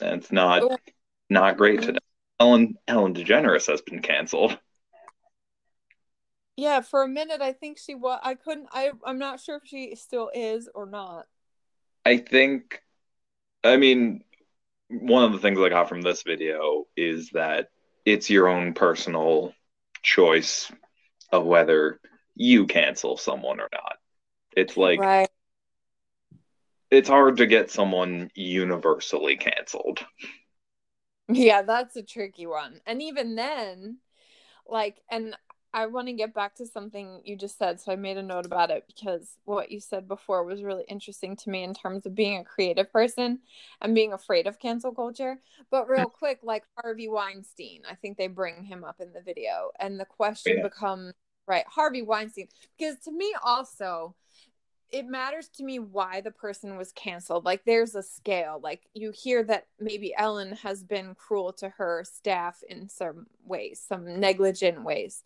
And it's not oh. not great today. Ellen Ellen DeGeneres has been canceled. Yeah, for a minute I think she was I couldn't I I'm not sure if she still is or not. I think I mean one of the things I got from this video is that it's your own personal choice of whether you cancel someone or not. It's like right it's hard to get someone universally canceled. Yeah, that's a tricky one. And even then, like, and I want to get back to something you just said. So I made a note about it because what you said before was really interesting to me in terms of being a creative person and being afraid of cancel culture. But real quick, like Harvey Weinstein, I think they bring him up in the video. And the oh, question yeah. becomes, right, Harvey Weinstein. Because to me, also, it matters to me why the person was canceled. Like there's a scale. Like you hear that maybe Ellen has been cruel to her staff in some ways, some negligent ways.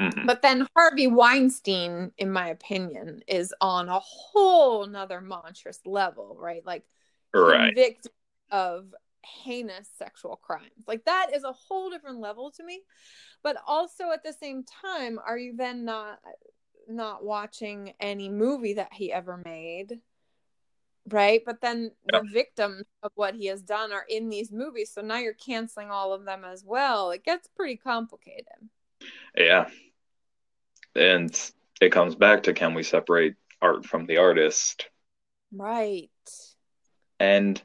Mm-hmm. But then Harvey Weinstein, in my opinion, is on a whole nother monstrous level, right? Like right. convicted of heinous sexual crimes. Like that is a whole different level to me. But also at the same time, are you then not not watching any movie that he ever made? Right? But then the victims of what he has done are in these movies. So now you're canceling all of them as well. It gets pretty complicated. Yeah. And it comes back to can we separate art from the artist? Right. And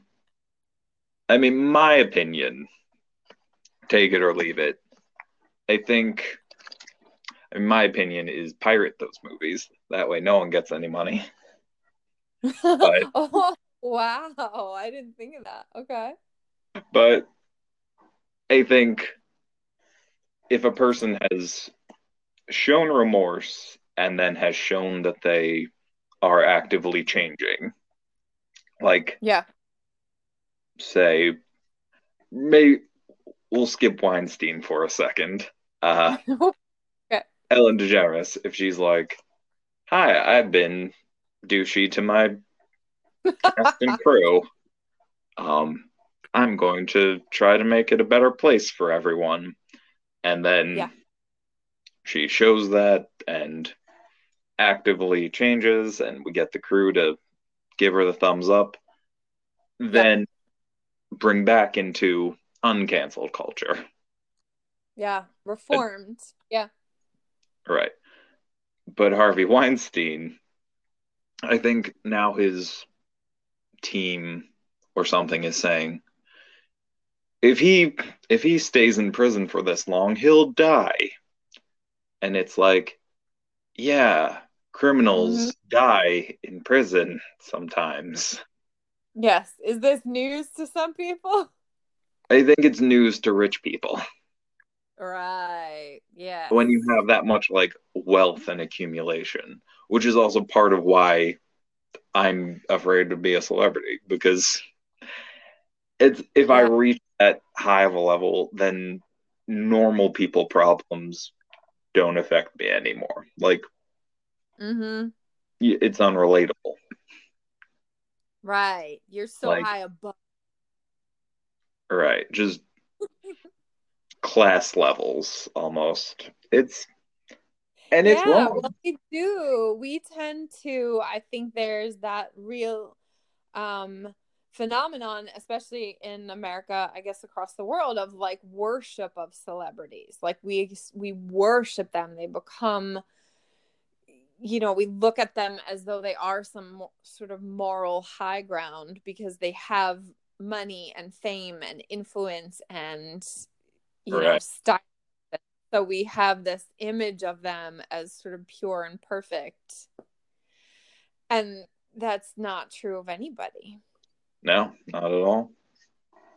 i mean my opinion take it or leave it i think in my opinion, is pirate those movies. That way, no one gets any money. But, [laughs] oh wow! I didn't think of that. Okay. But I think if a person has shown remorse and then has shown that they are actively changing, like yeah, say, may we'll skip Weinstein for a second. Uh, [laughs] Ellen DeGeneres if she's like, "Hi, I've been douchey to my cast and crew. Um, I'm going to try to make it a better place for everyone," and then yeah. she shows that and actively changes, and we get the crew to give her the thumbs up. Then. Bring back into uncanceled culture. Yeah, reformed. yeah. Right. But Harvey Weinstein, I think now his team or something is saying, if he if he stays in prison for this long, he'll die. And it's like, yeah, criminals Mhm. die in prison sometimes. Yes. Is this news to some people? I think it's news to rich people Right. Yeah. when you have that much like wealth and accumulation, which is also part of why I'm afraid to be a celebrity because it's if I reach that high of a level, then normal people problems don't affect me anymore. Like Mm-hmm. it's unrelatable. Right. You're so Like- high above. Right. Just [laughs] class levels almost. It's and it's yeah, wrong. well, we do. We tend to. I think there's that real um phenomenon, especially in America, I guess across the world, of like worship of celebrities. Like we we worship them. They become you know, we look at them as though they are some sort of moral high ground because they have money and fame and influence and you know style. So we have this image of them as sort of pure and perfect. And that's not true of anybody. No, not at all.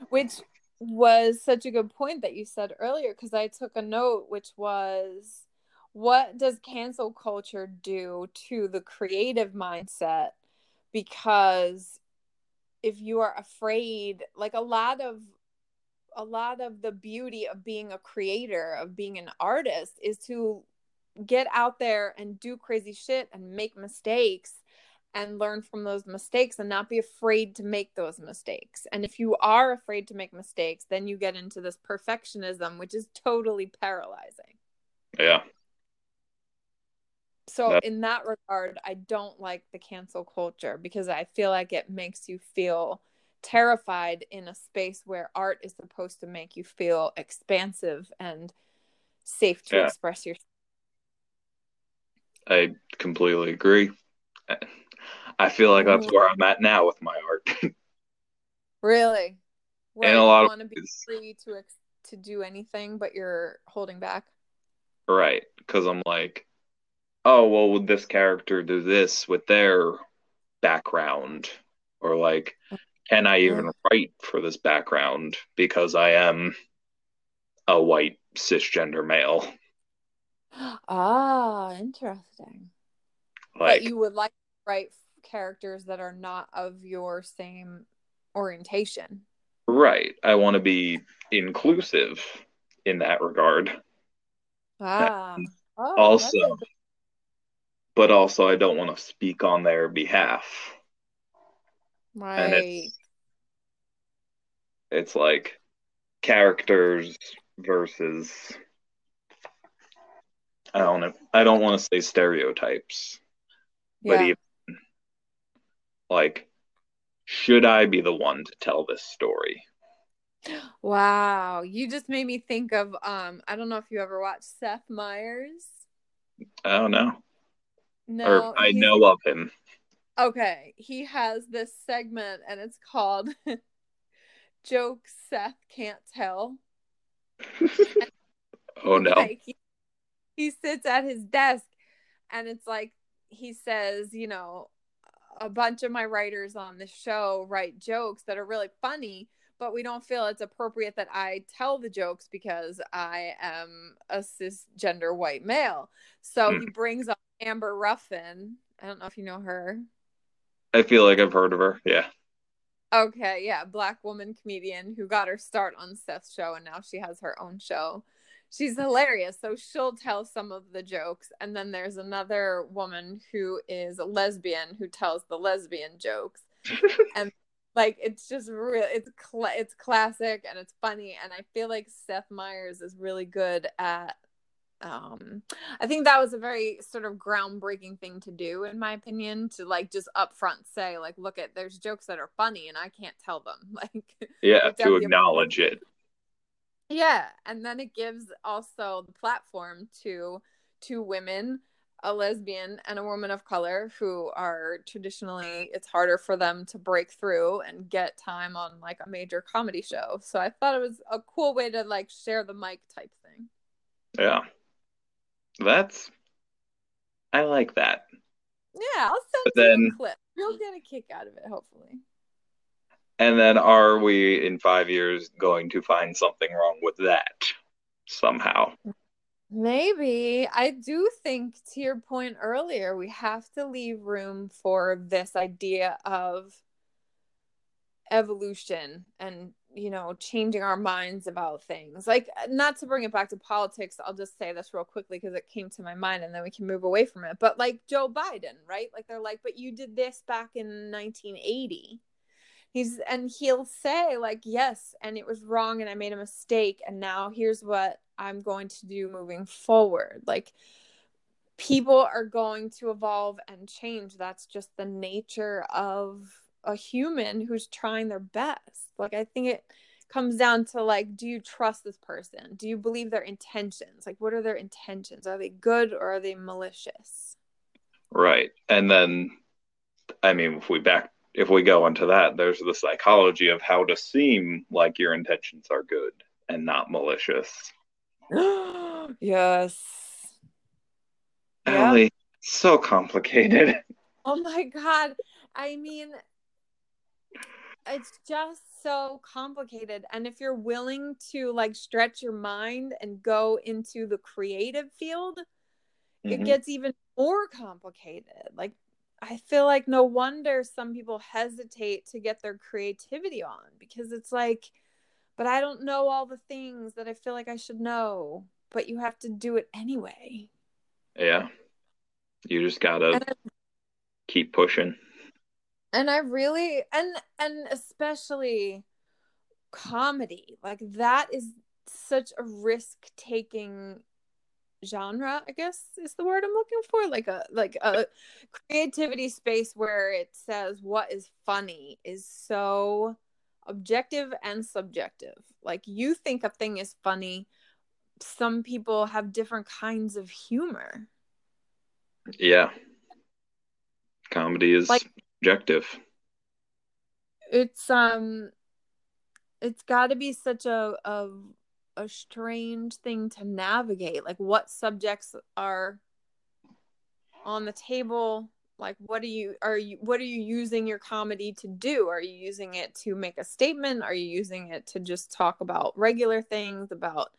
Which was such a good point that you said earlier because I took a note, which was what does cancel culture do to the creative mindset? Because if you are afraid, like a lot of a lot of the beauty of being a creator, of being an artist, is to get out there and do crazy shit and make mistakes and learn from those mistakes and not be afraid to make those mistakes. And if you are afraid to make mistakes, then you get into this perfectionism, which is totally paralyzing. Yeah. So, That- in that regard, I don't like the cancel culture because I feel like it makes you feel terrified in a space where art is supposed to make you feel expansive and safe to Yeah. express yourself. I completely agree. I feel like that's Mhm. where I'm at now with my art. [laughs] Really? Where And a you lot of want to be free to to do anything, but you're holding back. right. Because I'm like, oh, well, would this character do this with their background? Or like, can I even write for this background because I am a white cisgender male? Ah, interesting. but Like, you would like to write characters that are not of your same orientation. right. I want to be inclusive in that regard. Ah. Oh, Also- that's a good- But also, I don't want to speak on their behalf. And right. it's it's like characters versus I don't know. I don't want to say stereotypes, but Yeah. even like should I be the one to tell this story? Wow, you just made me think of um I don't know if you ever watched Seth Meyers. I don't know. No, or I know of him. Okay, he has this segment and it's called [laughs] Jokes Seth Can't Tell. [laughs] Oh no. Like he, he sits at his desk and it's like he says, you know, a bunch of my writers on the show write jokes that are really funny, but we don't feel it's appropriate that I tell the jokes because I am a cisgender white male. So Hmm. he brings up Amber Ruffin. I don't know if you know her. I feel like I've heard of her. Yeah. Okay, yeah, black woman comedian who got her start on Seth's show and now she has her own show. She's hilarious. So she'll tell some of the jokes and then there's another woman who is a lesbian who tells the lesbian jokes. [laughs] and like it's just real it's cl- it's classic and it's funny and I feel like Seth Meyers is really good at um I think that was a very sort of groundbreaking thing to do in my opinion to like just upfront say like look at there's jokes that are funny and I can't tell them [laughs] like Yeah, to acknowledge it. yeah and then it gives also the platform to to women a lesbian and a woman of color who are traditionally it's harder for them to break through and get time on like a major comedy show. So I thought it was a cool way to like share the mic type thing. Yeah. That's I like that. Yeah, I'll send But you then- a clip. You'll get a kick out of it, hopefully. And then are we in five years going to find something wrong with that somehow? Maybe. I do think, to your point earlier, we have to leave room for this idea of evolution and, you know, changing our minds about things. Like, uh, not to bring it back to politics, I'll just say this real quickly because it came to my mind and then we can move away from it. But, like, Joe Biden, right? Like, they're like, but you did this back in 1980 he's and he'll say like yes and it was wrong and i made a mistake and now here's what i'm going to do moving forward like people are going to evolve and change that's just the nature of a human who's trying their best like i think it comes down to like do you trust this person do you believe their intentions like what are their intentions are they good or are they malicious Right. And then I mean if we back if we go into that, there's the psychology of how to seem like your intentions are good and not malicious. [gasps] yes Yeah. So complicated. Oh my god. I mean it's just so complicated and if you're willing to like stretch your mind and go into the creative field, it Mhm. gets even more complicated. Like I feel like no wonder some people hesitate to get their creativity on because it's like but I don't know all the things that I feel like I should know, but you have to do it anyway. Yeah. You just gotta keep pushing. And i really and and especially comedy like that is such a risk taking genre i guess is the word i'm looking for. Like a like a creativity space where it says what is funny is so objective and subjective. Like you think a thing is funny some people have different kinds of humor. Yeah. Comedy is Like- objective. it's um it's got to be such a, a a strange thing to navigate like what subjects are on the table like what are you are you what are you using your comedy to do are you using it to make a statement are you using it to just talk about regular things about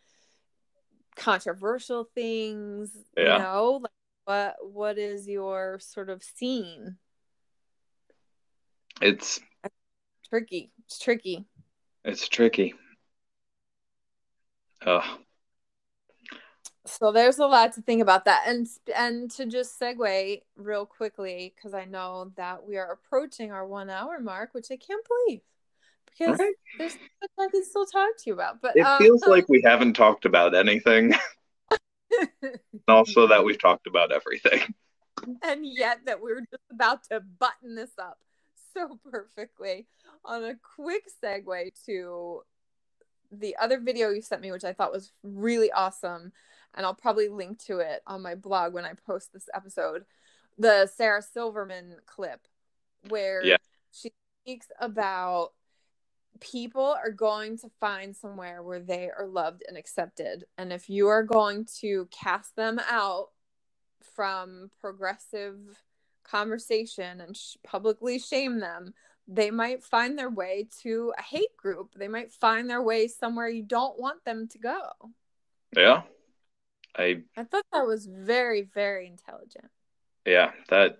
controversial things Yeah. you know like what what is your sort of scene It's tricky it's tricky it's tricky. Ugh. So there's a lot to think about that, and and to just segue real quickly because I know that we are approaching our one hour mark, which I can't believe because Right. there's so much I can still talk to you about. But It um, feels like we haven't talked about anything. [laughs] also that we've talked about everything. [laughs] and yet that we're just about to button this up so perfectly on a quick segue to the other video you sent me which i thought was really awesome and i'll probably link to it on my blog when i post this episode the sarah silverman clip where Yeah. she speaks about people are going to find somewhere where they are loved and accepted and if you are going to cast them out from progressive conversation and sh- publicly shame them, they might find their way to a hate group. They might find their way somewhere you don't want them to go. Yeah. I I thought that was very, very intelligent. yeah, that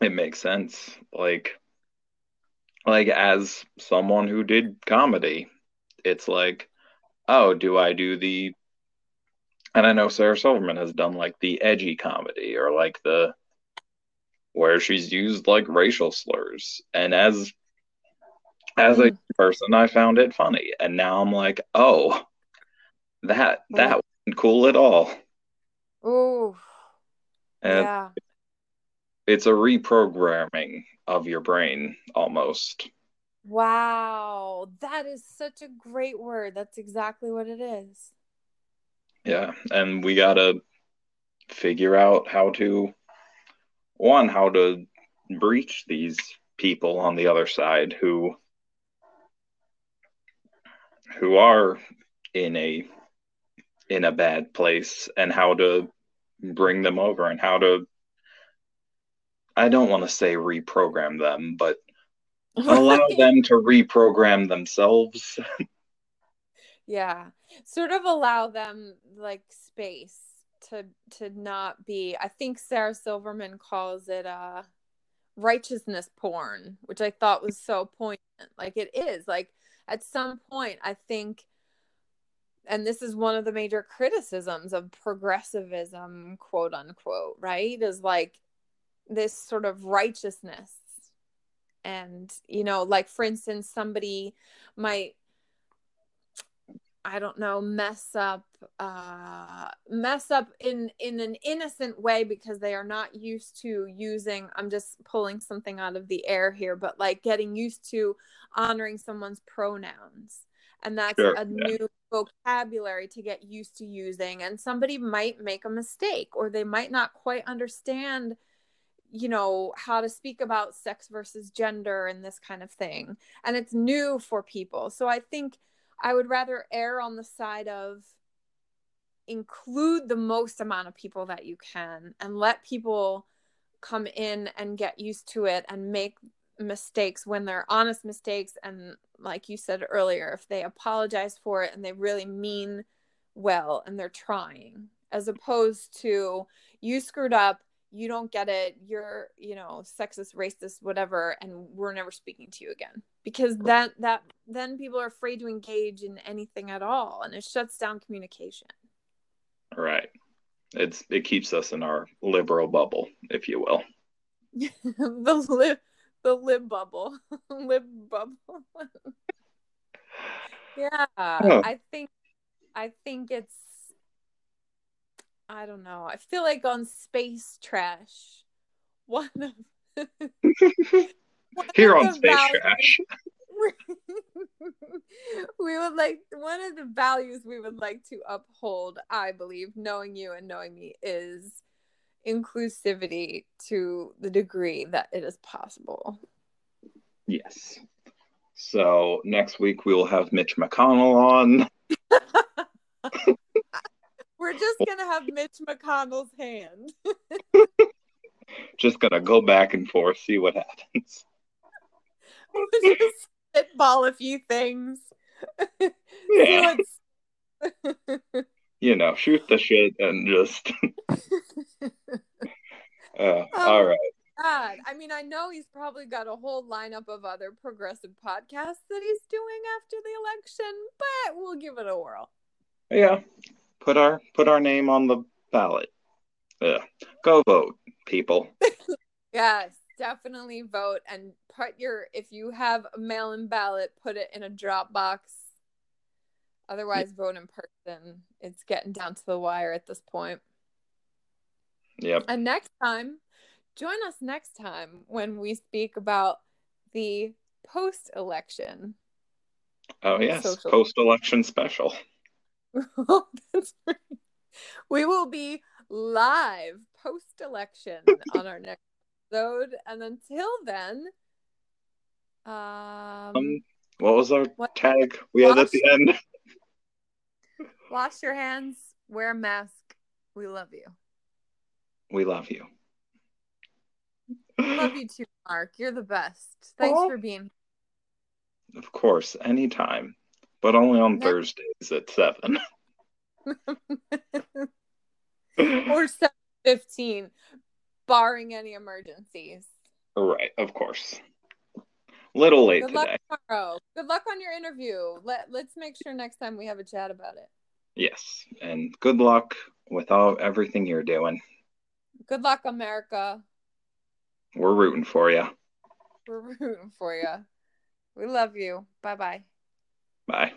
it makes sense. Like like as someone who did comedy, it's like, oh, do I do the and I know Sarah Silverman has done like the edgy comedy or like the where she's used like racial slurs. And as as a Mm. person, I found it funny. And now I'm like, oh, that that wasn't cool at all. Oh, And yeah. it's a reprogramming of your brain almost. Wow. That is such a great word. That's exactly what it is. Yeah. And we gotta figure out how to one how to breach these people on the other side who who are in a in a bad place and how to bring them over and how to I don't want to say reprogram them, but allow [laughs] them to reprogram themselves. [laughs] yeah. Sort of allow them like space to to not be I think Sarah Silverman calls it uh righteousness porn, which I thought was so poignant. Like it is. Like at some point I think and this is one of the major criticisms of progressivism, quote unquote, right? Is like this sort of righteousness. And, you know, like for instance, somebody might I don't know, mess up uh mess up in in an innocent way because they are not used to using I'm just pulling something out of the air here, but like getting used to honoring someone's pronouns. And that's sure, a yeah. new vocabulary to get used to using and somebody might make a mistake or they might not quite understand you know how to speak about sex versus gender and this kind of thing and it's new for people so i think i would rather err on the side of include the most amount of people that you can and let people come in and get used to it and make mistakes when they're honest mistakes. And like you said earlier if they apologize for it and they really mean well and they're trying as opposed to you screwed up you don't get it you're you know sexist racist whatever and we're never speaking to you again. Because that that then people are afraid to engage in anything at all and it shuts down communication. Right. It's it keeps us in our liberal bubble if you will. [laughs] The li- the lib bubble. [laughs] Lib bubble. [laughs] Yeah oh. i think i think it's i don't know i feel like on space trash [laughs] one of [laughs] here on space values, trash [laughs] we would like one of the values we would like to uphold i believe knowing you and knowing me is inclusivity to the degree that it is possible. Yes. So next week we will have Mitch McConnell on. We're just gonna have Mitch McConnell's hand. [laughs] just gonna go back and forth, see what happens. We'll just spitball a few things. [laughs] Yeah [laughs] you know, shoot the shit and just. uh, oh, all right. God. I mean, I know he's probably got a whole lineup of other progressive podcasts that he's doing after the election, but we'll give it a whirl. Yeah, put our put our name on the ballot. Yeah, go vote, people. [laughs] yes, definitely vote and put your if you have a mail-in ballot, put it in a drop box Otherwise, vote in person. It's getting down to the wire at this point. Yep. And next time, join us next time when we speak about the post election. Oh, yes. Post election special. [laughs] We will be live post election [laughs] on our next episode. And until then, um, um what was our what, tag we had at the end? [laughs] Wash your hands, wear a mask. We love you. We love you. love you too, Mark. You're the best. Thanks for being Of course, anytime. But only on Thursdays at seven. [laughs] [laughs] or seven fifteen, barring any emergencies. Right, of course. Little late Good today. luck tomorrow. Good luck on your interview. Let Let's make sure next time we have a chat about it. Yes, and good luck with all everything you're doing. Good luck, America. We're rooting for you. We're rooting for you. We love you. Bye-bye. Bye.